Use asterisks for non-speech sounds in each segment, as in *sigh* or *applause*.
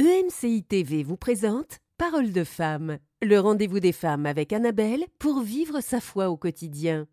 EMCI TV vous présente Parole de femme, le rendez-vous des femmes avec Annabelle pour vivre sa foi au quotidien.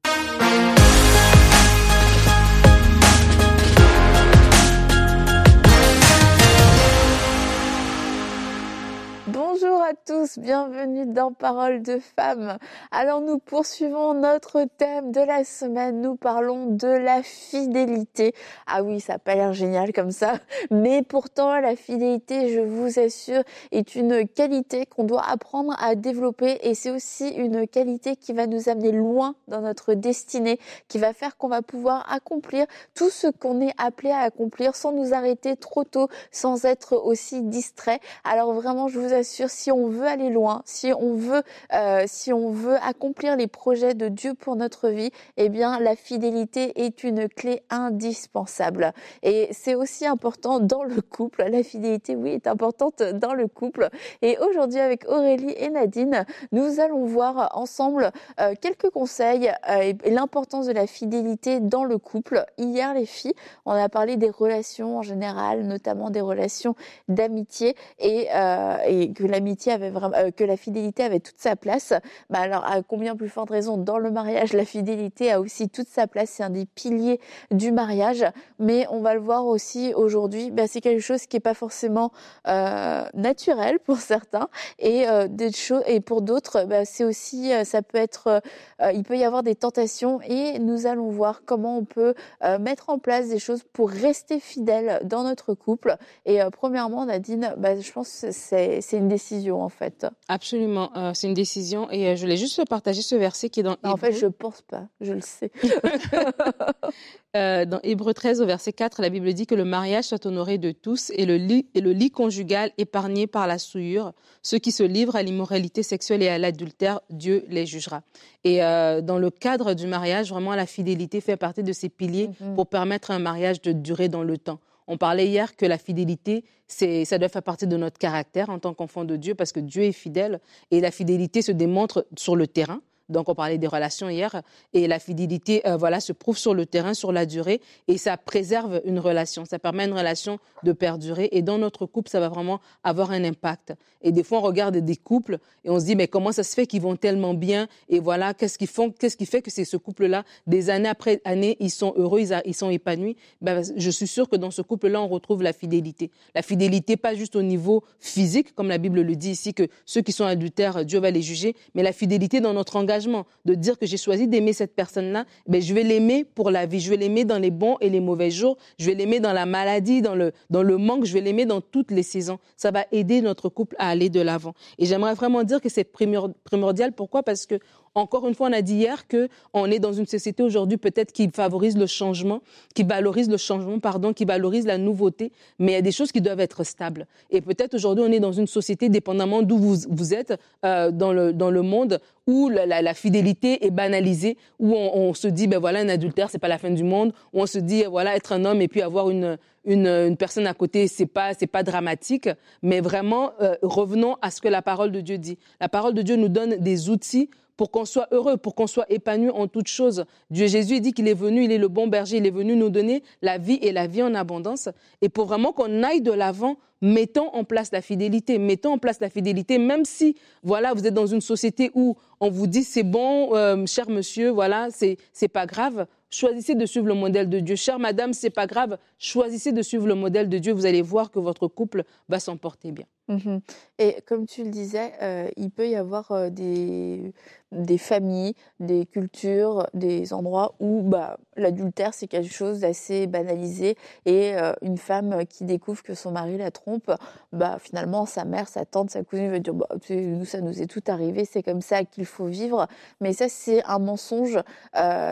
Bonjour à tous, bienvenue dans Parole de femmes. Alors nous poursuivons notre thème de la semaine, nous parlons de la fidélité. Ah oui, ça n'a pas l'air génial comme ça, mais pourtant la fidélité, je vous assure, est une qualité qu'on doit apprendre à développer et c'est aussi une qualité qui va nous amener loin dans notre destinée, qui va faire qu'on va pouvoir accomplir tout ce qu'on est appelé à accomplir sans nous arrêter trop tôt, sans être aussi distrait. Alors vraiment, je vous assure, si on veut aller loin, si on veut, euh, si on veut accomplir les projets de Dieu pour notre vie, eh bien, la fidélité est une clé indispensable. Et c'est aussi important dans le couple. La fidélité, oui, est importante dans le couple. Et aujourd'hui, avec Aurélie et Nadine, nous allons voir ensemble euh, quelques conseils euh, et l'importance de la fidélité dans le couple. Hier, les filles, on a parlé des relations en général, notamment des relations d'amitié et, et que l'amitié avait vraiment, euh, que la fidélité avait toute sa place. Bah alors, à combien plus forte raison dans le mariage, la fidélité a aussi toute sa place. C'est un des piliers du mariage. Mais on va le voir aussi aujourd'hui, bah, c'est quelque chose qui est pas forcément euh, naturel *laughs* pour certains et euh, des choses et pour d'autres, bah, c'est aussi, ça peut être, il peut y avoir des tentations et nous allons voir comment on peut mettre en place des choses pour rester fidèle dans notre couple. Et premièrement, Nadine, bah, je pense c'est c'est une décision en fait. Absolument, euh, c'est une décision et euh, je voulais juste partager ce verset qui est dans. Non, en fait, je pense pas, je le sais. *laughs* *laughs* euh, dans Hébreu 13 au verset 4, la Bible dit que le mariage soit honoré de tous et le lit, et le lit conjugal épargné par la souillure. Ceux qui se livrent à l'immoralité sexuelle et à l'adultère, Dieu les jugera. Et dans le cadre du mariage, vraiment, la fidélité fait partie de ces piliers mm -hmm. pour permettre un mariage de durer dans le temps. On parlait hier que la fidélité, c'est, ça doit faire partie de notre caractère en tant qu'enfant de Dieu parce que Dieu est fidèle et la fidélité se démontre sur le terrain. Donc, on parlait des relations hier. Et la fidélité, euh, voilà, se prouve sur le terrain, sur la durée. Et ça préserve une relation. Ça permet à une relation de perdurer. Et dans notre couple, ça va vraiment avoir un impact. Et des fois, on regarde des couples et on se dit, mais comment ça se fait qu'ils vont tellement bien? Et voilà, qu'est-ce font? Qu'est-ce qui fait que c'est ce couple-là, des années après années, ils sont heureux, ils sont épanouis? Ben, je suis sûre que dans ce couple-là, on retrouve la fidélité. La fidélité, pas juste au niveau physique, comme la Bible le dit ici, que ceux qui sont adultères, Dieu va les juger, mais la fidélité dans notre engagement de dire que j'ai choisi d'aimer cette personne-là, ben je vais l'aimer pour la vie. Je vais l'aimer dans les bons et les mauvais jours. Je vais l'aimer dans la maladie, dans le, dans le manque. Je vais l'aimer dans toutes les saisons. Ça va aider notre couple à aller de l'avant. Et j'aimerais vraiment dire que c'est primordial. Pourquoi? Parce que encore une fois, on a dit hier que on est dans une société aujourd'hui peut-être qui favorise le changement, qui valorise le changement, pardon, qui valorise la nouveauté, mais il y a des choses qui doivent être stables. Et peut-être aujourd'hui, on est dans une société, dépendamment d'où vous, vous êtes euh, dans, le, dans le monde, où la, fidélité est banalisée, où on, se dit, ben voilà, un adultère, c'est pas la fin du monde, où on se dit, voilà, être un homme et puis avoir une, une, une personne à côté, c'est pas, c'est pas dramatique, mais vraiment, euh, revenons à ce que la parole de Dieu dit. La parole de Dieu nous donne des outils pour qu'on soit heureux, pour qu'on soit épanoui en toutes choses. Dieu Jésus dit qu'il est venu, il est le bon berger, il est venu nous donner la vie et la vie en abondance. Et pour vraiment qu'on aille de l'avant, mettons en place la fidélité, mettons en place la fidélité, même si, voilà, vous êtes dans une société où on vous dit c'est bon, euh, cher monsieur, voilà, c'est pas grave. Choisissez de suivre le modèle de Dieu. Chère madame, c'est pas grave. Choisissez de suivre le modèle de Dieu. Vous allez voir que votre couple va s'en porter bien. Mmh Et comme tu le disais, euh, il peut y avoir des, des familles, des cultures, des endroits où bah, l'adultère, c'est quelque chose d'assez banalisé. Et une femme qui découvre que son mari la trompe, bah, finalement, sa mère, sa tante, sa cousine va dire bah, nous, ça nous est tout arrivé, c'est comme ça qu'il faut vivre. Mais ça, c'est un mensonge.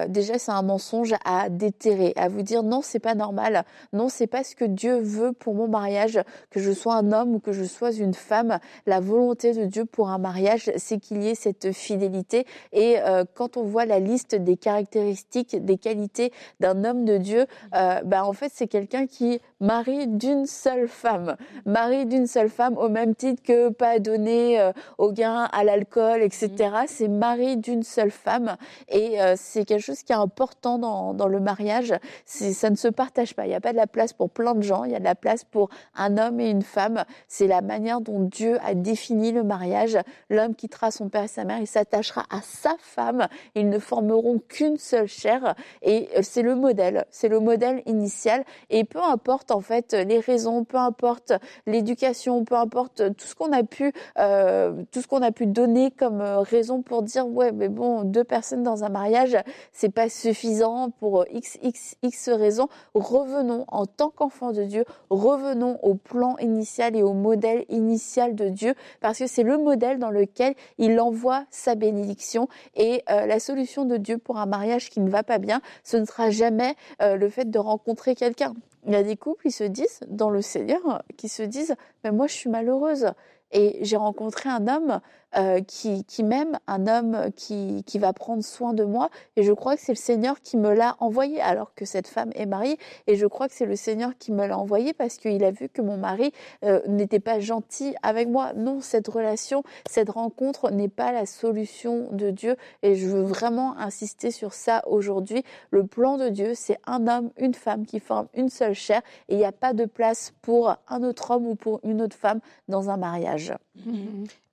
Déjà, c'est un mensonge à déterrer, à vous dire non, c'est pas normal. Non, c'est pas ce que Dieu veut pour mon mariage, que je sois un homme ou que je sois une femme. La volonté de Dieu pour un mariage, c'est qu'il y ait cette fidélité. Et euh, quand on voit la liste des caractéristiques, des qualités d'un homme de Dieu, euh, bah, en fait, c'est quelqu'un qui mari d'une seule femme. Mari d'une seule femme au même titre que pas donné euh, au gain, à l'alcool, etc. Mm. C'est mari d'une seule femme et euh, c'est quelque chose qui est important dans, dans le mariage. Ça ne se partage pas. Il n'y a pas de la place pour plein de gens. Il y a de la place pour un homme et une femme. C'est la manière dont Dieu a défini le mariage. L'homme quittera son père et sa mère. Il s'attachera à sa femme. Ils ne formeront qu'une seule chair. Et euh, c'est le modèle. C'est le modèle initial. Et peu importe en fait les raisons, peu importe l'éducation, peu importe tout ce qu'on a pu, euh, tout ce qu'on a pu donner comme euh, raison pour dire ouais mais bon deux personnes dans un mariage c'est pas suffisant pour x x x raisons. Revenons en tant qu'enfants de Dieu, revenons au plan initial et au modèle initial de Dieu parce que c'est le modèle dans lequel il envoie sa bénédiction et la solution de Dieu pour un mariage qui ne va pas bien, ce ne sera jamais le fait de rencontrer quelqu'un. Il y a des couples, qui se disent, dans le Seigneur, qui se disent, mais moi je suis malheureuse. Et j'ai rencontré un homme euh, qui, m'aime, un homme qui, qui va prendre soin de moi. Et je crois que c'est le Seigneur qui me l'a envoyé, alors que cette femme est mariée. Et je crois que c'est le Seigneur qui me l'a envoyé parce qu'il a vu que mon mari euh, n'était pas gentil avec moi. Non, cette relation, cette rencontre n'est pas la solution de Dieu. Et je veux vraiment insister sur ça aujourd'hui. Le plan de Dieu, c'est un homme, une femme qui forment une seule chair. Et il n'y a pas de place pour un autre homme ou pour une autre femme dans un mariage.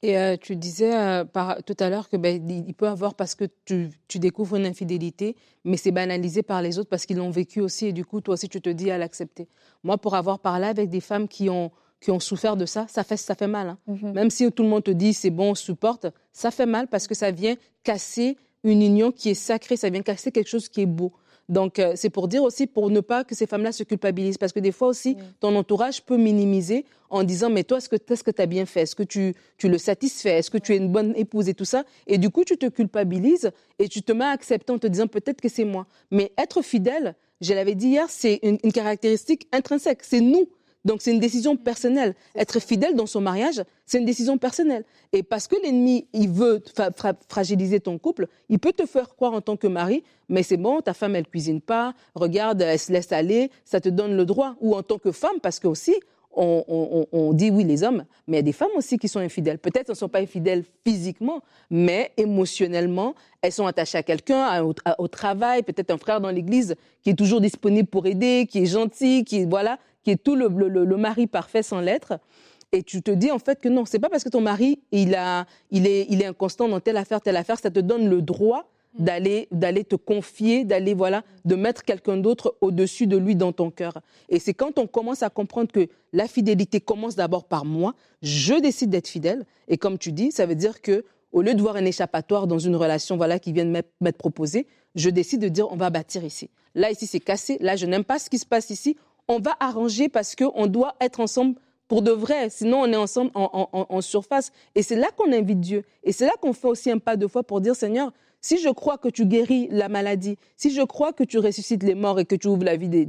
Et euh, tu disais euh, par, tout à l'heure que ben, il peut avoir parce que tu, tu découvres une infidélité, mais c'est banalisé par les autres parce qu'ils l'ont vécu aussi et du coup toi aussi tu te dis à l'accepter. Moi pour avoir parlé avec des femmes qui ont qui ont souffert de ça, ça fait ça fait mal. Hein. Mm-hmm. Même si tout le monde te dit c'est bon, on supporte, ça fait mal parce que ça vient casser une union qui est sacrée, ça vient casser quelque chose qui est beau. Donc, euh, c'est pour dire aussi, pour ne pas que ces femmes-là se culpabilisent. Parce que des fois aussi, ton entourage peut minimiser en disant, mais toi, est-ce que tu as bien fait? Est-ce que tu, tu le satisfais? Est-ce que tu es une bonne épouse et tout ça? Et du coup, tu te culpabilises et tu te mets à accepter en te disant, peut-être que c'est moi. Mais être fidèle, je l'avais dit hier, c'est une caractéristique intrinsèque. C'est nous. Donc c'est une décision personnelle. Être fidèle dans son mariage, c'est une décision personnelle. Et parce que l'ennemi, il veut fragiliser ton couple, il peut te faire croire en tant que mari, mais c'est bon, ta femme, elle cuisine pas, regarde, elle se laisse aller, ça te donne le droit. Ou en tant que femme, parce que aussi, on, dit oui les hommes, mais il y a des femmes aussi qui sont infidèles. Peut-être elles ne sont pas infidèles physiquement, mais émotionnellement, elles sont attachées à quelqu'un, au, travail, peut-être un frère dans l'église qui est toujours disponible pour aider, qui est gentil, qui voilà, qui est tout le, mari parfait sans l'être. Et tu te dis en fait que non, c'est pas parce que ton mari il a, est, il est inconstant dans telle affaire, telle affaire, ça te donne le droit d'aller d'aller te confier, d'aller voilà, de mettre quelqu'un d'autre au-dessus de lui dans ton cœur. Et c'est quand on commence à comprendre que la fidélité commence d'abord par moi, je décide d'être fidèle et comme tu dis, ça veut dire que au lieu de voir un échappatoire dans une relation voilà qui vient de m'être proposée, je décide de dire on va bâtir ici. Là ici c'est cassé, là je n'aime pas ce qui se passe ici, on va arranger parce qu'on doit être ensemble pour de vrai. Sinon, on est ensemble en, surface. Et c'est là qu'on invite Dieu. Et c'est là qu'on fait aussi un pas de foi pour dire, Seigneur, si je crois que tu guéris la maladie, si je crois que tu ressuscites les morts et que tu ouvres la vie des,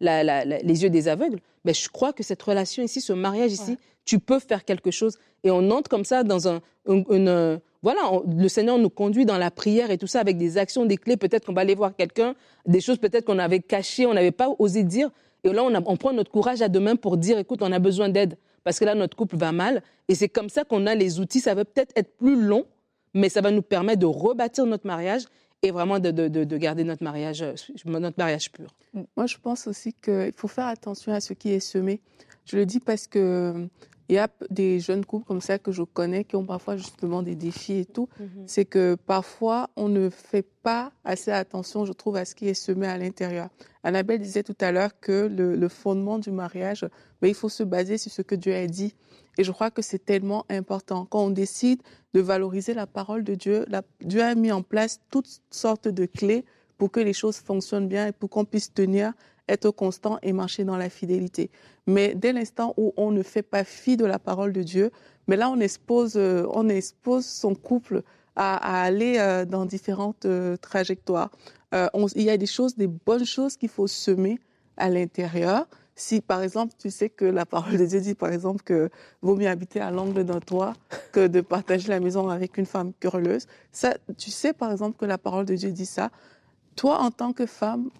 les yeux des aveugles, ben je crois que cette relation ici, ce mariage ici, tu peux faire quelque chose. Et on entre comme ça dans un, une, voilà, le Seigneur nous conduit dans la prière et tout ça avec des actions, des clés. Peut-être qu'on va aller voir quelqu'un, des choses peut-être qu'on avait cachées, on n'avait pas osé dire. Et là, on, prend notre courage à demain pour dire, écoute, on a besoin d'aide parce que là, notre couple va mal. Et c'est comme ça qu'on a les outils. Ça va peut-être être plus long, mais ça va nous permettre de rebâtir notre mariage et vraiment de, garder notre mariage, notre mariage pur. Moi, je pense aussi qu'il faut faire attention à ce qui est semé. Je le dis parce que il y a des jeunes couples comme ça que je connais qui ont parfois justement des défis et tout. Mhm. C'est que parfois, on ne fait pas assez attention, je trouve, à ce qui est semé à l'intérieur. Annabelle disait tout à l'heure que le, fondement du mariage, ben, il faut se baser sur ce que Dieu a dit. Et je crois que c'est tellement important. Quand on décide de valoriser la parole de Dieu, Dieu a mis en place toutes sortes de clés pour que les choses fonctionnent bien et pour qu'on puisse tenir être constant et marcher dans la fidélité. Mais dès l'instant où on ne fait pas fi de la parole de Dieu, mais là on expose, euh, on expose son couple à, aller euh, dans différentes euh, trajectoires. il y a des choses, des bonnes choses qu'il faut semer à l'intérieur. Si, par exemple, tu sais que la parole de Dieu dit, par exemple, que vaut mieux habiter à l'angle d'un toit que de partager la maison avec une femme querelleuse, ça, tu sais, par exemple, que la parole de Dieu dit ça. Toi, en tant que femme,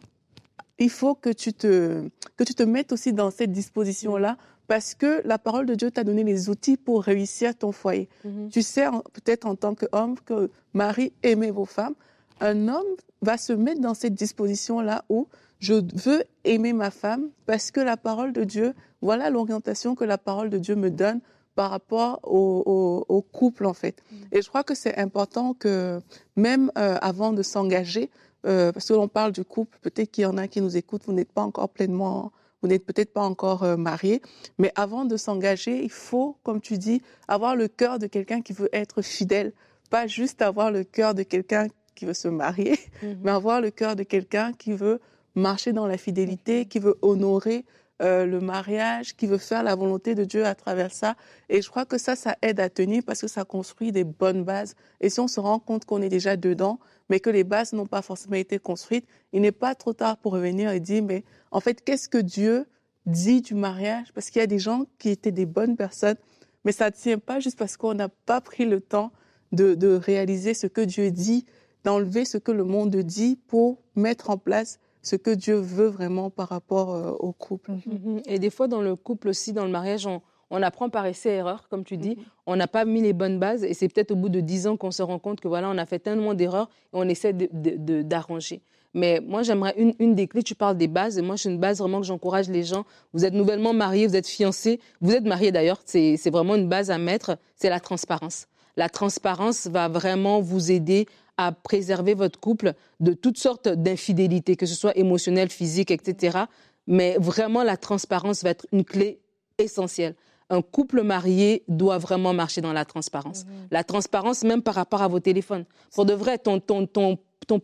il faut que tu te, que tu te mettes aussi dans cette disposition-là parce que la parole de Dieu t'a donné les outils pour réussir ton foyer. Mhm. Tu sais peut-être en tant qu'homme que Marie aimait vos femmes. Un homme va se mettre dans cette disposition-là où je veux aimer ma femme parce que la parole de Dieu, voilà l'orientation que la parole de Dieu me donne par rapport au, couple en fait. Mhm. Et je crois que c'est important que même euh, avant de s'engager, euh, parce que l'on parle du couple, peut-être qu'il y en a qui nous écoutent, vous n'êtes pas encore pleinement vous n'êtes peut-être pas encore euh, marié, mais avant de s'engager, il faut, comme tu dis, avoir le cœur de quelqu'un qui veut être fidèle, pas juste avoir le cœur de quelqu'un qui veut se marier, mhm. *laughs* mais avoir le cœur de quelqu'un qui veut marcher dans la fidélité, qui veut honorer euh, le mariage, qui veut faire la volonté de Dieu à travers ça. Et je crois que ça, ça aide à tenir parce que ça construit des bonnes bases. Et si on se rend compte qu'on est déjà dedans, mais que les bases n'ont pas forcément été construites, il n'est pas trop tard pour revenir et dire, mais en fait, qu'est-ce que Dieu dit du mariage? Parce qu'il y a des gens qui étaient des bonnes personnes, mais ça ne tient pas juste parce qu'on n'a pas pris le temps de, réaliser ce que Dieu dit, d'enlever ce que le monde dit pour mettre en place ce que Dieu veut vraiment par rapport euh, au couple. Mm-hmm. Et des fois, dans le couple aussi, dans le mariage, on, on apprend par essai-erreur, comme tu dis. On n'a pas mis les bonnes bases et c'est peut-être au bout de dix ans qu'on se rend compte que voilà, on a fait tellement d'erreurs et on essaie d'arranger. Mais moi, j'aimerais une, une, des clés, tu parles des bases, et moi, c'est une base vraiment que j'encourage les gens. Vous êtes nouvellement mariés, vous êtes fiancés, vous êtes mariés d'ailleurs, c'est vraiment une base à mettre, c'est la transparence. La transparence va vraiment vous aider à préserver votre couple de toutes sortes d'infidélités, que ce soit émotionnelle, physique, etc. Mais vraiment, la transparence va être une clé essentielle un couple marié doit vraiment marcher dans la transparence. Mhm. La transparence, même par rapport à vos téléphones. Pour de vrai, ton, ton, ton, ton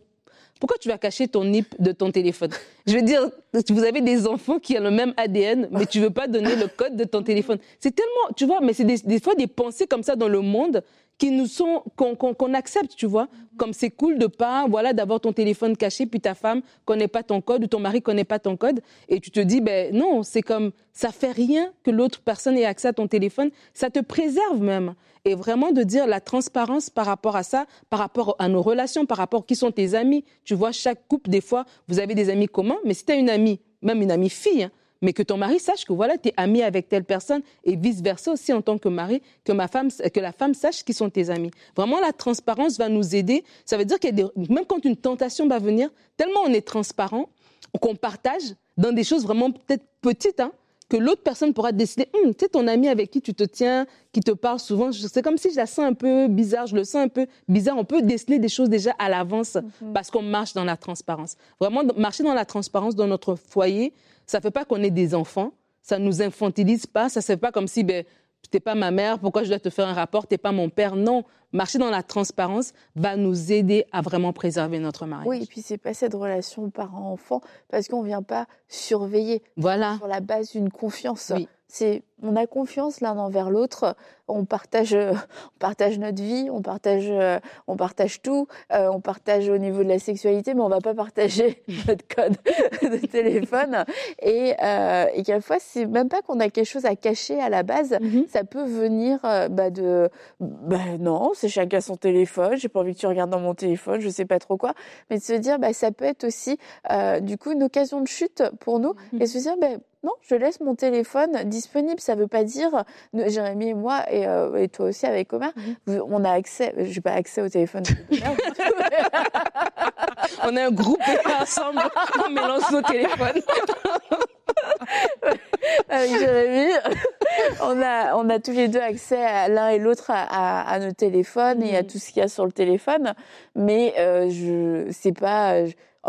pourquoi tu vas cacher ton NIP de ton téléphone? Je veux dire, vous avez des enfants qui ont le même ADN, mais tu veux pas donner le code de ton téléphone. C'est tellement, tu vois, mais c'est des, des, fois des pensées comme ça dans le monde qui nous sont qu'on accepte, tu vois. Comme c'est cool de pas, voilà, d'avoir ton téléphone caché, puis ta femme connaît pas ton code ou ton mari connaît pas ton code, et tu te dis, ben non, c'est comme ça fait rien que l'autre personne ait accès à ton téléphone, ça te préserve même. Et vraiment de dire la transparence par rapport à ça, par rapport à nos relations, par rapport à qui sont tes amis. Tu vois, chaque couple, des fois, vous avez des amis communs, mais si tu as une amie, même une amie fille, hein, mais que ton mari sache que voilà, tu es ami avec telle personne et vice-versa aussi en tant que mari, que, ma femme, que la femme sache qui sont tes amis. Vraiment, la transparence va nous aider. Ça veut dire que même quand une tentation va venir, tellement on est transparent, qu'on partage dans des choses vraiment peut-être petites, hein, que l'autre personne pourra décider, hum, tu sais, ton ami avec qui tu te tiens, qui te parle souvent, c'est comme si je la sens un peu bizarre, je le sens un peu bizarre. On peut déceler des choses déjà à l'avance mhm. parce qu'on marche dans la transparence. Vraiment, marcher dans la transparence dans notre foyer, ça ne fait pas qu'on est des enfants, ça ne nous infantilise pas, ça ne fait pas comme si, ben, tu n'es pas ma mère, pourquoi je dois te faire un rapport, tu n'es pas mon père. Non, marcher dans la transparence va nous aider à vraiment préserver notre mariage. Oui, et puis c'est pas cette relation parent-enfant parce qu'on ne vient pas surveiller. Voilà. Sur la base d'une confiance. Oui. C'est on a confiance l'un envers l'autre, on partage, on partage notre vie, on partage, on partage tout, euh, on partage au niveau de la sexualité, mais on va pas partager *laughs* notre code de téléphone. Et, euh, et quelquefois, c'est même pas qu'on a quelque chose à cacher à la base, mm-hmm. ça peut venir euh, bah, de, bah, non, c'est chacun son téléphone, j'ai pas envie que tu regardes dans mon téléphone, je sais pas trop quoi, mais de se dire, bah, ça peut être aussi, euh, du coup, une occasion de chute pour nous, mm-hmm. et se dire, bah, non, je laisse mon téléphone disponible. Ça ne veut pas dire, Jérémy et moi, et, euh, et toi aussi avec Omar, mhm. on a accès, je n'ai pas accès au téléphone *laughs* on a un groupe *laughs* ensemble, on mélange nos téléphones. *laughs* avec Jérémy, on a, on a tous les deux accès à l'un et l'autre à, à, nos téléphones et à mhm. tout ce qu'il y a sur le téléphone. Mais euh, je sais pas.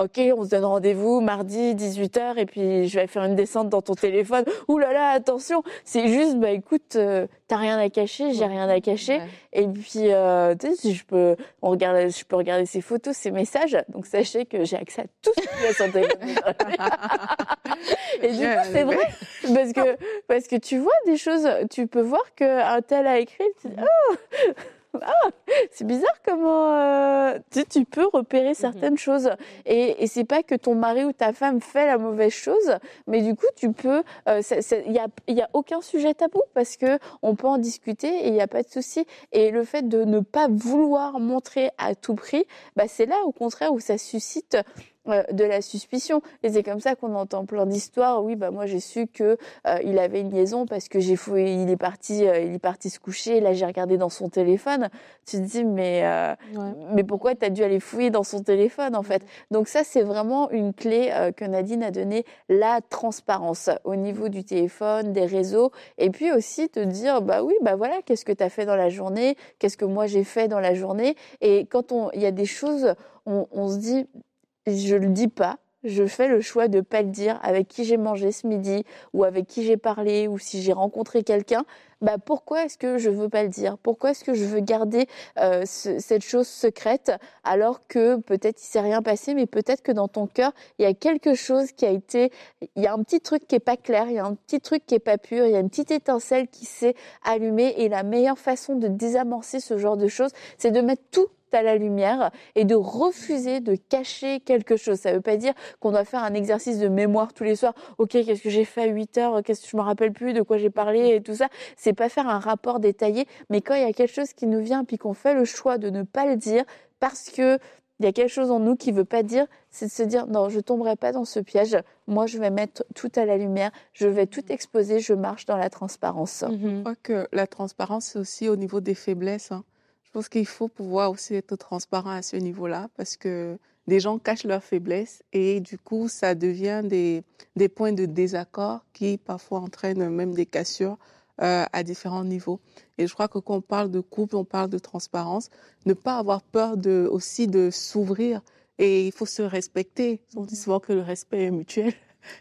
Ok, on se donne rendez-vous mardi 18h et puis je vais faire une descente dans ton téléphone. Ouh là là, attention, c'est juste bah écoute, euh, t'as rien à cacher, j'ai rien à cacher et puis euh, tu sais, je peux on regarde je peux regarder ses photos, ses messages. Donc sachez que j'ai accès à tout ce qui est sur téléphone. *laughs* et du coup, c'est vrai parce que parce que tu vois des choses, tu peux voir que un tel a écrit, tu dis, oh ah, c'est bizarre comment euh, tu, peux repérer mhm. certaines choses. Et, et c'est pas que ton mari ou ta femme fait la mauvaise chose, mais du coup, tu peux. Il euh, n'y a, y a aucun sujet tabou parce que on peut en discuter et il n'y a pas de souci. Et le fait de ne pas vouloir montrer à tout prix, bah, c'est là, au contraire, où ça suscite euh, de la suspicion. Et c'est comme ça qu'on entend plein d'histoires. Oui, bah moi j'ai su que euh, il avait une liaison parce que j'ai fouillé, il est parti, euh, il est parti se coucher. là j'ai regardé dans son téléphone. Tu te dis mais mais pourquoi tu as dû aller fouiller dans son téléphone en fait? Donc ça c'est vraiment une clé que Nadine a donnée, la transparence au niveau du téléphone, des réseaux, et puis aussi te dire bah oui bah voilà qu'est-ce que tu as fait dans la journée, qu'est-ce que moi j'ai fait dans la journée? Et quand on il y a des choses, on, on se dit je le dis pas. Je fais le choix de pas le dire avec qui j'ai mangé ce midi ou avec qui j'ai parlé ou si j'ai rencontré quelqu'un. Bah pourquoi est-ce que je veux pas le dire? Pourquoi est-ce que je veux garder euh, cette chose secrète alors que peut-être il s'est rien passé, mais peut-être que dans ton cœur il y a quelque chose qui a été, il y a un petit truc qui est pas clair, il y a un petit truc qui est pas pur, il y a une petite étincelle qui s'est allumée et la meilleure façon de désamorcer ce genre de choses, c'est de mettre tout à la lumière et de refuser de cacher quelque chose. Ça ne veut pas dire qu'on doit faire un exercice de mémoire tous les soirs. Ok, qu'est-ce que j'ai fait à 8 heures? Qu'est-ce que je me rappelle plus? De quoi j'ai parlé? Et tout ça. C'est pas faire un rapport détaillé, mais quand il y a quelque chose qui nous vient puis qu'on fait le choix de ne pas le dire parce que il y a quelque chose en nous qui veut pas dire, c'est de se dire non, je tomberai pas dans ce piège. Moi, je vais mettre tout à la lumière, je vais tout exposer, je marche dans la transparence. Je crois que la transparence, c'est aussi au niveau des faiblesses. Hein. Je pense qu'il faut pouvoir aussi être transparent à ce niveau-là parce que des gens cachent leurs faiblesses et du coup, ça devient des, des points de désaccord qui parfois entraînent même des cassures euh, à différents niveaux. Et je crois que quand on parle de couple, on parle de transparence, ne pas avoir peur de, aussi de s'ouvrir et il faut se respecter. On dit souvent que le respect est mutuel.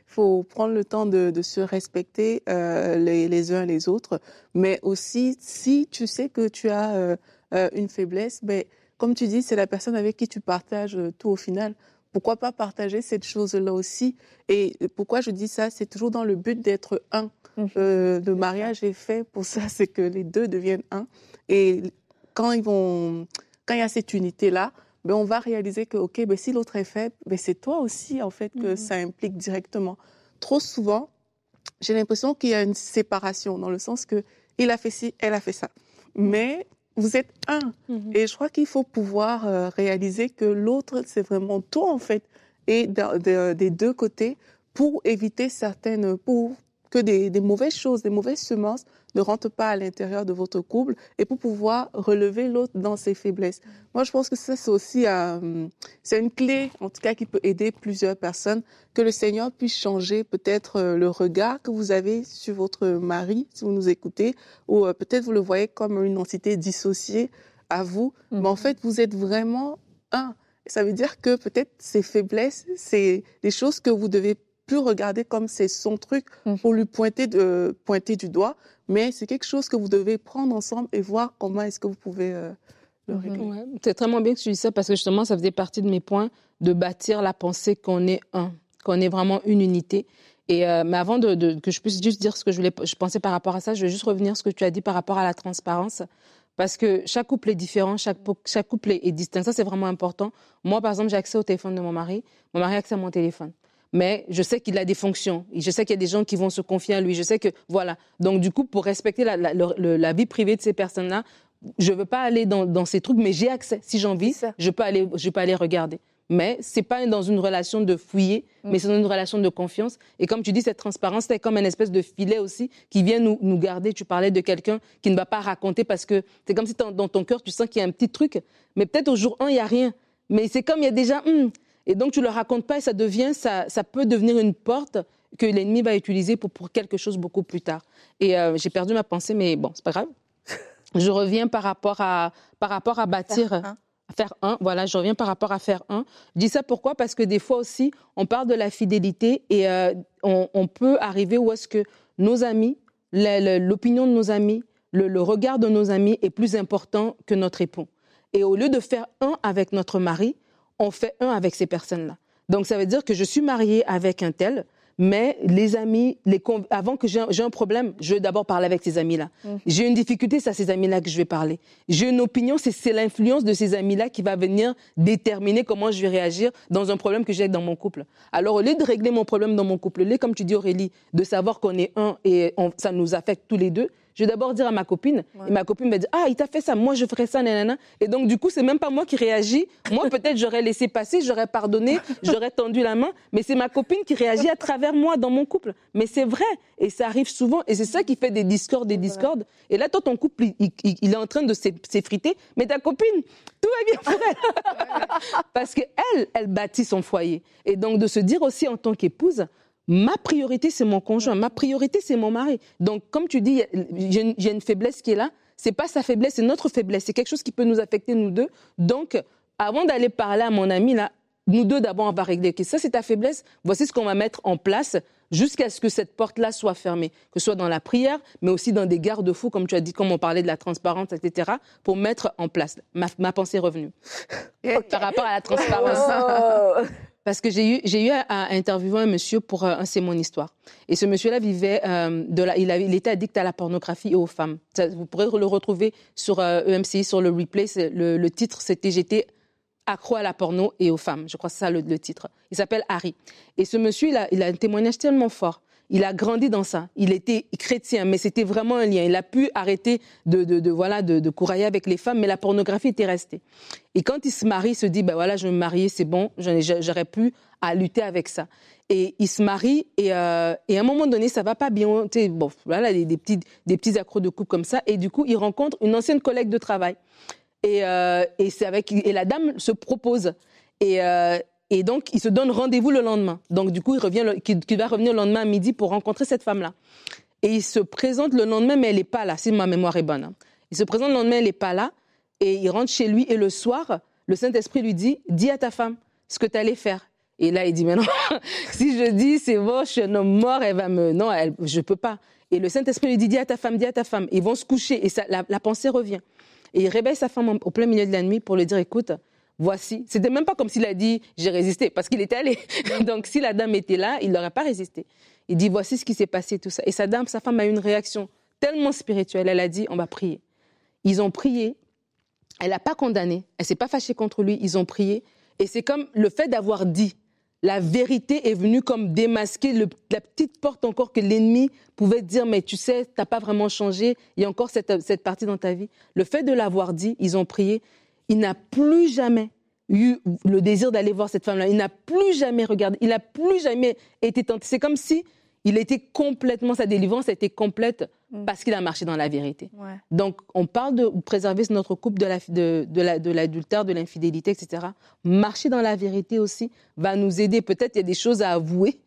Il faut prendre le temps de, de se respecter euh, les, les, uns les autres, mais aussi si tu sais que tu as euh, euh, une faiblesse, mais comme tu dis, c'est la personne avec qui tu partages euh, tout au final. Pourquoi pas partager cette chose-là aussi? Et pourquoi je dis ça? C'est toujours dans le but d'être un. Mmh. Euh, le mariage est fait pour ça, *laughs* c'est que les deux deviennent un. Et quand ils vont, quand il y a cette unité-là, ben on va réaliser que ok, ben si l'autre est faible, ben c'est toi aussi en fait que mmh. ça implique directement. Trop souvent, j'ai l'impression qu'il y a une séparation dans le sens que il a fait ci, elle a fait ça. Mais vous êtes un. Mhm. Et je crois qu'il faut pouvoir euh, réaliser que l'autre, c'est vraiment toi, en fait, et des deux côtés pour éviter certaines, pour que des, mauvaises choses, des mauvaises semences ne rentrent pas à l'intérieur de votre couple et pour pouvoir relever l'autre dans ses faiblesses. Moi, je pense que ça, c'est aussi euh, c'est une clé, en tout cas, qui peut aider plusieurs personnes, que le Seigneur puisse changer peut-être euh, le regard que vous avez sur votre mari, si vous nous écoutez, ou euh, peut-être vous le voyez comme une entité dissociée à vous, mais en mhm. fait, vous êtes vraiment un. Ça veut dire que peut-être ces faiblesses, c'est des choses que vous devez plus regarder comme c'est son truc mmh. pour lui pointer, de, pointer du doigt, mais c'est quelque chose que vous devez prendre ensemble et voir comment est-ce que vous pouvez euh, le mmh. régler. c'est très bien que tu dis ça parce que justement, ça faisait partie de mes points de bâtir la pensée qu'on est un, qu'on est vraiment une unité. Et euh, mais avant de, que je puisse juste dire ce que je voulais, je pensais par rapport à ça, je vais juste revenir sur ce que tu as dit par rapport à la transparence. Parce que chaque couple est différent, chaque, chaque couple est distinct. Ça, c'est vraiment important. Moi, par exemple, j'ai accès au téléphone de mon mari. Mon mari a accès à mon téléphone mais je sais qu'il a des fonctions. Je sais qu'il y a des gens qui vont se confier à lui. Je sais que, voilà. Donc, du coup, pour respecter la, la, vie privée de ces personnes-là, je ne veux pas aller dans, dans, ces trucs, mais j'ai accès. Si j'ai envie, je peux aller, je peux aller regarder. Mais c'est pas dans une relation de fouiller, mm. mais c'est dans une relation de confiance. Et comme tu dis, cette transparence, c'est comme une espèce de filet aussi qui vient nous, nous garder. Tu parlais de quelqu'un qui ne va pas raconter parce que c'est comme si dans ton cœur, tu sens qu'il y a un petit truc. Mais peut-être au jour 1, il n'y a rien. Mais c'est comme il y a déjà, hmm, et donc, tu ne le racontes pas et ça devient, ça, ça peut devenir une porte que l'ennemi va utiliser pour, pour quelque chose beaucoup plus tard. Et euh, j'ai perdu ma pensée, mais bon, c'est pas grave. *laughs* Je reviens par rapport à, par rapport à bâtir. Faire un. faire un, voilà, je reviens par rapport à faire un. Je dis ça pourquoi? Parce que des fois aussi, on parle de la fidélité et euh, on, on, peut arriver où est-ce que nos amis, l'opinion de nos amis, le, le, regard de nos amis est plus important que notre époux. Et au lieu de faire un avec notre mari, on fait un avec ces personnes-là. Donc, ça veut dire que je suis mariée avec un tel, mais les amis, les avant que j'ai un, problème, je vais d'abord parler avec ces amis-là. Mmh. J'ai une difficulté, c'est à ces amis-là que je vais parler. J'ai une opinion, c'est l'influence de ces amis-là qui va venir déterminer comment je vais réagir dans un problème que j'ai dans mon couple. Alors, au lieu de régler mon problème dans mon couple, au lieu, comme tu dis Aurélie, de savoir qu'on est un et ça nous affecte tous les deux, Je vais d'abord dire à ma copine, et ma copine va dire, ah, il t'a fait ça, moi je ferais ça, nanana. Et donc, du coup, c'est même pas moi qui réagis. Moi, *laughs* peut-être, j'aurais laissé passer, j'aurais pardonné, j'aurais tendu la main, mais c'est ma copine qui réagit à travers moi dans mon couple. Mais c'est vrai, et ça arrive souvent, et c'est ça qui fait des discordes, des discordes. Et là, toi, ton couple, il, il est en train de s'effriter, mais ta copine, tout va bien pour elle. *laughs* Parce qu'elle, elle bâtit son foyer. Et donc, de se dire aussi en tant qu'épouse, ma priorité, c'est mon conjoint, ma priorité, c'est mon mari. Donc, comme tu dis, j'ai une faiblesse qui est là. C'est pas sa faiblesse, c'est notre faiblesse. C'est quelque chose qui peut nous affecter, nous deux. Donc, avant d'aller parler à mon ami, là, nous deux, d'abord, on va régler. ça, c'est ta faiblesse. Voici ce qu'on va mettre en place jusqu'à ce que cette porte-là soit fermée, que ce soit dans la prière, mais aussi dans des garde-fous, comme tu as dit, comme on parlait de la transparence, etc., pour mettre en place. Ma, pensée est revenue. Par rapport à la transparence. Oh. *laughs* Parce que j'ai eu, eu à, interviewer un monsieur pour un C'est mon histoire. Et ce monsieur-là vivait, euh, de la, il, était addict à la pornographie et aux femmes. vous pourrez le retrouver sur EMCI, euh, e sur le replay. Le, le, titre, c'était J'étais accro à la porno et aux femmes. Je crois que c'est ça le, titre. Il s'appelle Harry. Et ce monsieur, il a, il a un témoignage tellement fort. Il a grandi dans ça. Il était chrétien, mais c'était vraiment un lien. Il a pu arrêter de, voilà de, courailler avec les femmes, mais la pornographie était restée. Et quand il se marie, il se dit ben voilà, je vais me marier, c'est bon, j'aurais pu à lutter avec ça. Et il se marie et, euh, et à un moment donné, ça va pas bien. Bon, voilà, des, des petits des petits accros de couple comme ça. Et du coup, il rencontre une ancienne collègue de travail. Et, euh, et avec et la dame se propose. Et, euh, et donc, il se donne rendez-vous le lendemain. Donc, du coup, il, revient, va revenir le lendemain à midi pour rencontrer cette femme-là. Et il se présente le lendemain, mais elle n'est pas là, si ma mémoire est bonne. Hein. Il se présente le lendemain, elle n'est pas là. Et il rentre chez lui. Et le soir, le Saint-Esprit lui dit Dis à ta femme ce que tu allais faire. Et là, il dit Mais non, *laughs* si je dis c'est bon, je suis un homme mort, elle va me. Non, je peux pas. Et le Saint-Esprit lui dit Dis à ta femme, dis à ta femme. Ils vont se coucher. Et ça, la, la pensée revient. Et il réveille sa femme au plein milieu de la nuit pour lui dire Écoute, voici. C'était même pas comme s'il a dit j'ai résisté, parce qu'il était allé. *laughs* Donc si la dame était là, il n'aurait pas résisté. Il dit voici ce qui s'est passé, tout ça. Et sa dame, sa femme a eu une réaction tellement spirituelle. Elle a dit on va prier. Ils ont prié. Elle n'a pas condamné. Elle s'est pas fâchée contre lui. Ils ont prié. Et c'est comme le fait d'avoir dit. La vérité est venue comme démasquer la petite porte encore que l'ennemi pouvait dire, mais tu sais, tu n'as pas vraiment changé, il y a encore cette, cette partie dans ta vie. Le fait de l'avoir dit, ils ont prié, il n'a plus jamais eu le désir d'aller voir cette femme-là. Il n'a plus jamais regardé, il n'a plus jamais été tenté. C'est comme si il était complètement, sa délivrance a été complète mm. parce qu'il a marché dans la vérité. Donc, on parle de préserver notre couple de, de, l'adultère, de l'infidélité, etc. Marcher dans la vérité aussi va nous aider. Peut-être il y a des choses à avouer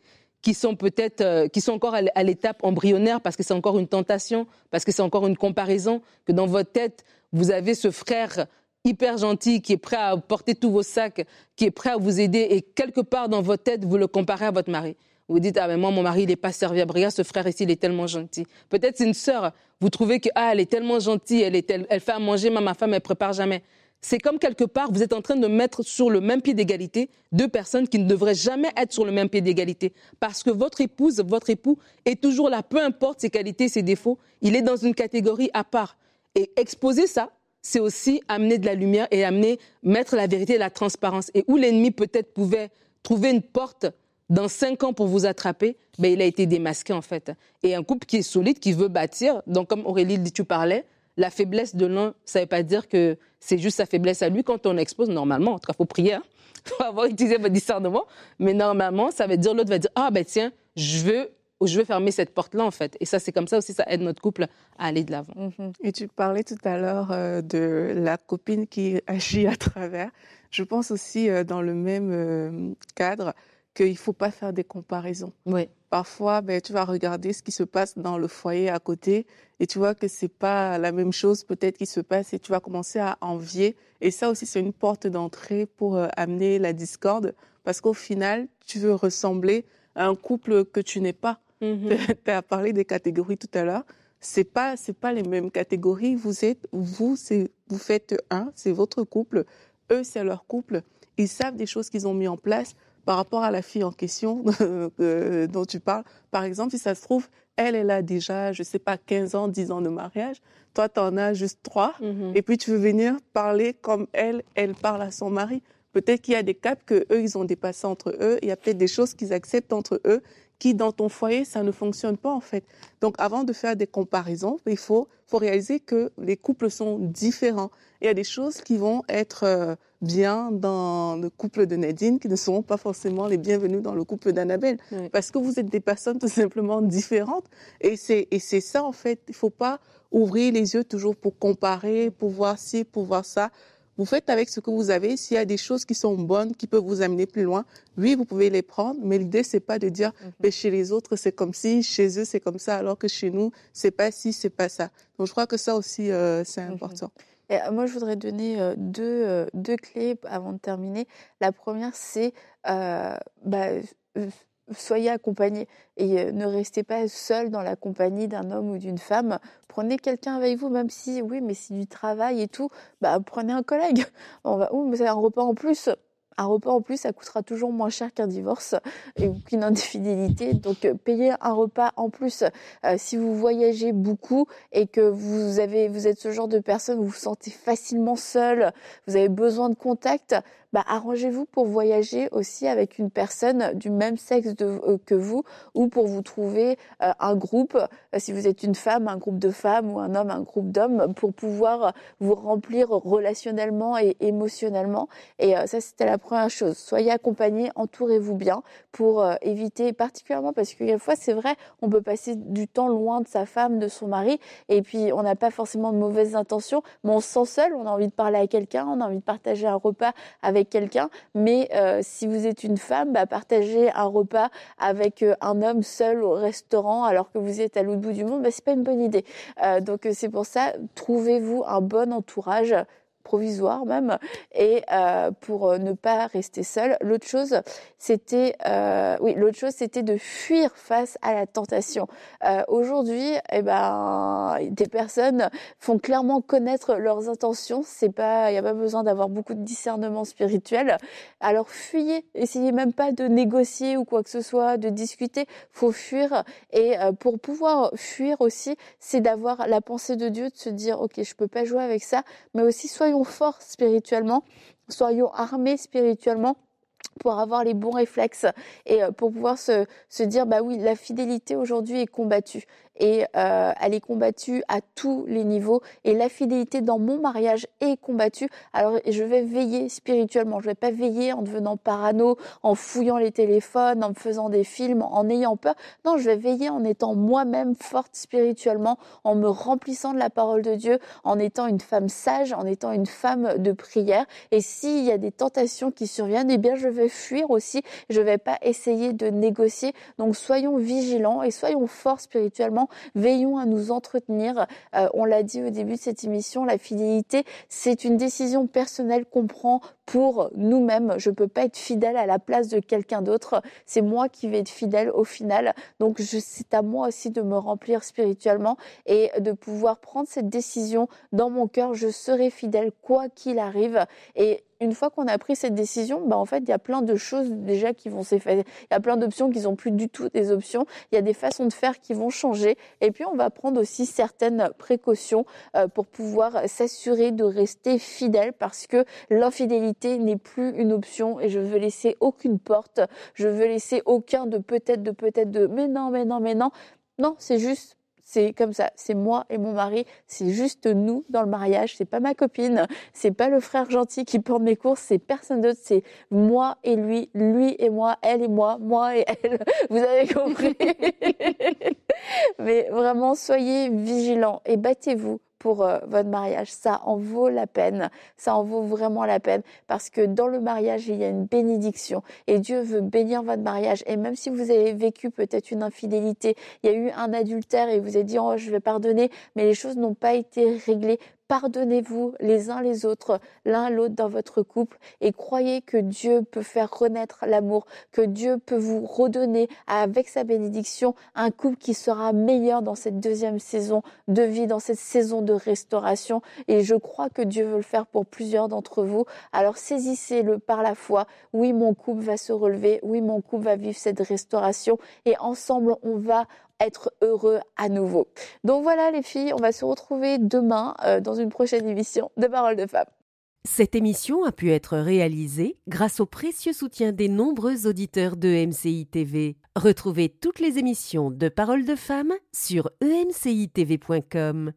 qui sont peut-être, euh, qui sont encore à l'étape embryonnaire parce que c'est encore une tentation, parce que c'est encore une comparaison, que dans votre tête, vous avez ce frère hyper gentil, qui est prêt à porter tous vos sacs, qui est prêt à vous aider, et quelque part dans votre tête, vous le comparez à votre mari. Vous dites, ah mais moi, mon mari, il n'est pas serviable. Regarde, ce frère ici, il est tellement gentil. Peut-être c'est une sœur. Vous trouvez que, ah, elle est tellement gentille, elle, est elle fait à manger, mais ma femme, elle prépare jamais. C'est comme quelque part, vous êtes en train de mettre sur le même pied d'égalité deux personnes qui ne devraient jamais être sur le même pied d'égalité. Parce que votre épouse, votre époux est toujours là, peu importe ses qualités, ses défauts, il est dans une catégorie à part. Et exposer ça, c'est aussi amener de la lumière et amener, mettre la vérité et la transparence. Et où l'ennemi peut-être pouvait trouver une porte dans cinq ans pour vous attraper, ben, il a été démasqué en fait. Et un couple qui est solide, qui veut bâtir, donc comme Aurélie tu parlais, la faiblesse de l'un, ça ne veut pas dire que c'est juste sa faiblesse à lui. Quand on expose, normalement, en tout cas, il faut prier, il hein. *laughs* faut avoir utilisé votre discernement, mais normalement, ça veut dire l'autre va dire, ah ben tiens, je veux je veux fermer cette porte-là, en fait. Et ça, c'est comme ça aussi, ça aide notre couple à aller de l'avant. Mhm. Et tu parlais tout à l'heure euh, de la copine qui agit à travers. Je pense aussi, euh, dans le même euh, cadre, qu'il ne faut pas faire des comparaisons. Oui. Parfois, ben, tu vas regarder ce qui se passe dans le foyer à côté et tu vois que c'est pas la même chose peut-être qui se passe et tu vas commencer à envier. Et ça aussi, c'est une porte d'entrée pour amener la discorde parce qu'au final, tu veux ressembler à un couple que tu n'es pas. Mhm. tu as parlé des catégories tout à l'heure. C'est pas c'est pas les mêmes catégories. Vous êtes vous c'est vous faites un, c'est votre couple. Eux c'est leur couple. Ils savent des choses qu'ils ont mis en place par rapport à la fille en question *laughs* dont tu parles. Par exemple, si ça se trouve, elle, elle a déjà, je sais pas, 15 ans, 10 ans de mariage. Toi, tu en as juste 3. Mhm. Et puis, tu veux venir parler comme elle, elle parle à son mari. Peut-être qu'il y a des caps que eux, ils ont dépassés entre eux. Il y a peut-être des choses qu'ils acceptent entre eux qui dans ton foyer, ça ne fonctionne pas en fait. Donc avant de faire des comparaisons, il faut, faut réaliser que les couples sont différents. Il y a des choses qui vont être euh, bien dans le couple de Nadine qui ne seront pas forcément les bienvenues dans le couple d'Annabelle. Parce que vous êtes des personnes tout simplement différentes. Et c'est, et c'est ça, en fait. Il faut pas ouvrir les yeux toujours pour comparer, pour voir ci, pour voir ça. Vous faites avec ce que vous avez. S'il y a des choses qui sont bonnes, qui peuvent vous amener plus loin, oui, vous pouvez les prendre. Mais l'idée, c'est pas de dire, mhm. ben, chez les autres, c'est comme si, chez eux, c'est comme ça, alors que chez nous, c'est pas si, c'est pas ça. Donc, je crois que ça aussi, euh, c'est mhm. important. Euh, moi, je voudrais donner euh, deux, deux, clés avant de terminer. La première, c'est bah, soyez accompagnés et ne restez pas seul dans la compagnie d'un homme ou d'une femme. Prenez quelqu'un avec vous, même si, oui, mais si du travail et tout, bah, prenez un collègue. *laughs* On va, mais c'est un repas en plus un repas en plus, ça coûtera toujours moins cher qu'un divorce *laughs* ou qu'une infidélité. Donc, euh, payez un repas en plus. Euh, si vous voyagez beaucoup et que vous êtes ce genre de personne vous vous sentez facilement seul, vous avez besoin de contact, bah, arrangez-vous pour voyager aussi avec une personne du même sexe euh, que vous ou pour vous trouver euh, un groupe, euh, si vous êtes une femme, un groupe de femmes ou un homme, un groupe d'hommes, pour pouvoir vous remplir relationnellement et émotionnellement. Et ça, c'était la première chose. Soyez accompagnés, entourez-vous bien pour éviter, particulièrement parce que fois, c'est vrai, on peut passer du temps loin de sa femme, de son mari, et puis on n'a pas forcément de mauvaises intentions, mais on se sent seul, on a envie de parler à quelqu'un, on a envie de partager un repas avec quelqu'un, mais euh, si vous êtes une femme, bah, partagez un repas avec euh, un homme seul au restaurant alors que vous êtes à l'autre bout du monde, bah, c'est pas une bonne idée. Euh, donc c'est pour ça, trouvez-vous un bon entourage provisoire même, et euh, pour euh, ne pas rester seul. L'autre chose, c'était, euh, oui, l'autre chose, c'était de fuir face à la tentation. Aujourd'hui, eh ben, des personnes font clairement connaître leurs intentions. C'est pas, il n'y a pas besoin d'avoir beaucoup de discernement spirituel. Alors fuyez, essayez même pas de négocier ou quoi que ce soit, de discuter. Faut fuir. Et pour pouvoir fuir aussi, c'est d'avoir la pensée de Dieu, de se dire, ok, je peux pas jouer avec ça, mais aussi soyez soyons forts spirituellement, soyons armés spirituellement pour avoir les bons réflexes et euh, pour pouvoir se, se dire bah oui la fidélité aujourd'hui est combattue et euh, elle est combattue à tous les niveaux et la fidélité dans mon mariage est combattue. Alors je vais veiller spirituellement, je vais pas veiller en devenant parano, en fouillant les téléphones, en me faisant des films, en ayant peur. Non, je vais veiller en étant moi-même forte spirituellement, en me remplissant de la parole de Dieu, en étant une femme sage, en étant une femme de prière. Et s'il y a des tentations qui surviennent, eh bien je vais fuir aussi. Je vais pas essayer de négocier. Donc soyons vigilants et soyons forts spirituellement veillons à nous entretenir. Euh, on l'a dit au début de cette émission, la fidélité, c'est une décision personnelle qu'on prend pour nous-mêmes. Je peux pas être fidèle à la place de quelqu'un d'autre. C'est moi qui vais être fidèle au final. Donc c'est à moi aussi de me remplir spirituellement et de pouvoir prendre cette décision dans mon cœur. Je serai fidèle quoi qu'il arrive. Et une fois qu'on a pris cette décision, bah en fait, il y a plein de choses déjà qui vont s'effacer. Il y a plein d'options qui sont plus du tout des options. Il y a des façons de faire qui vont changer. Et puis, on va prendre aussi certaines précautions euh, pour pouvoir s'assurer de rester fidèle parce que l'infidélité n'est plus une option et je veux laisser aucune porte. Je veux laisser aucun de peut-être, de peut-être, de mais non, mais non, mais non. Non, c'est juste c'est comme ça, c'est moi et mon mari, c'est juste nous dans le mariage, c'est pas ma copine, c'est pas le frère gentil qui porte mes courses, c'est personne d'autre, c'est moi et lui, lui et moi, elle et moi, moi et elle. *laughs* Vous avez compris. *laughs* Mais vraiment, soyez vigilants et battez-vous pour euh, votre mariage. Ça en vaut la peine. Ça en vaut vraiment la peine parce que dans le mariage, il y a une bénédiction et Dieu veut bénir votre mariage. Et même si vous avez vécu peut-être une infidélité, il y a eu un adultère et vous avez dit, oh, je vais pardonner, mais les choses n'ont pas été réglées Pardonnez-vous les uns les autres, l'un l'autre dans votre couple et croyez que Dieu peut faire renaître l'amour, que Dieu peut vous redonner avec sa bénédiction un couple qui sera meilleur dans cette deuxième saison de vie, dans cette saison de restauration. Et je crois que Dieu veut le faire pour plusieurs d'entre vous. Alors saisissez-le par la foi. Oui, mon couple va se relever. Oui, mon couple va vivre cette restauration. Et ensemble, on va être heureux à nouveau. Donc voilà les filles, on va se retrouver demain euh, dans une prochaine émission de Paroles de Femmes. Cette émission a pu être réalisée grâce au précieux soutien des nombreux auditeurs de MCI TV. Retrouvez toutes les émissions de Paroles de femmes sur emcitv.com.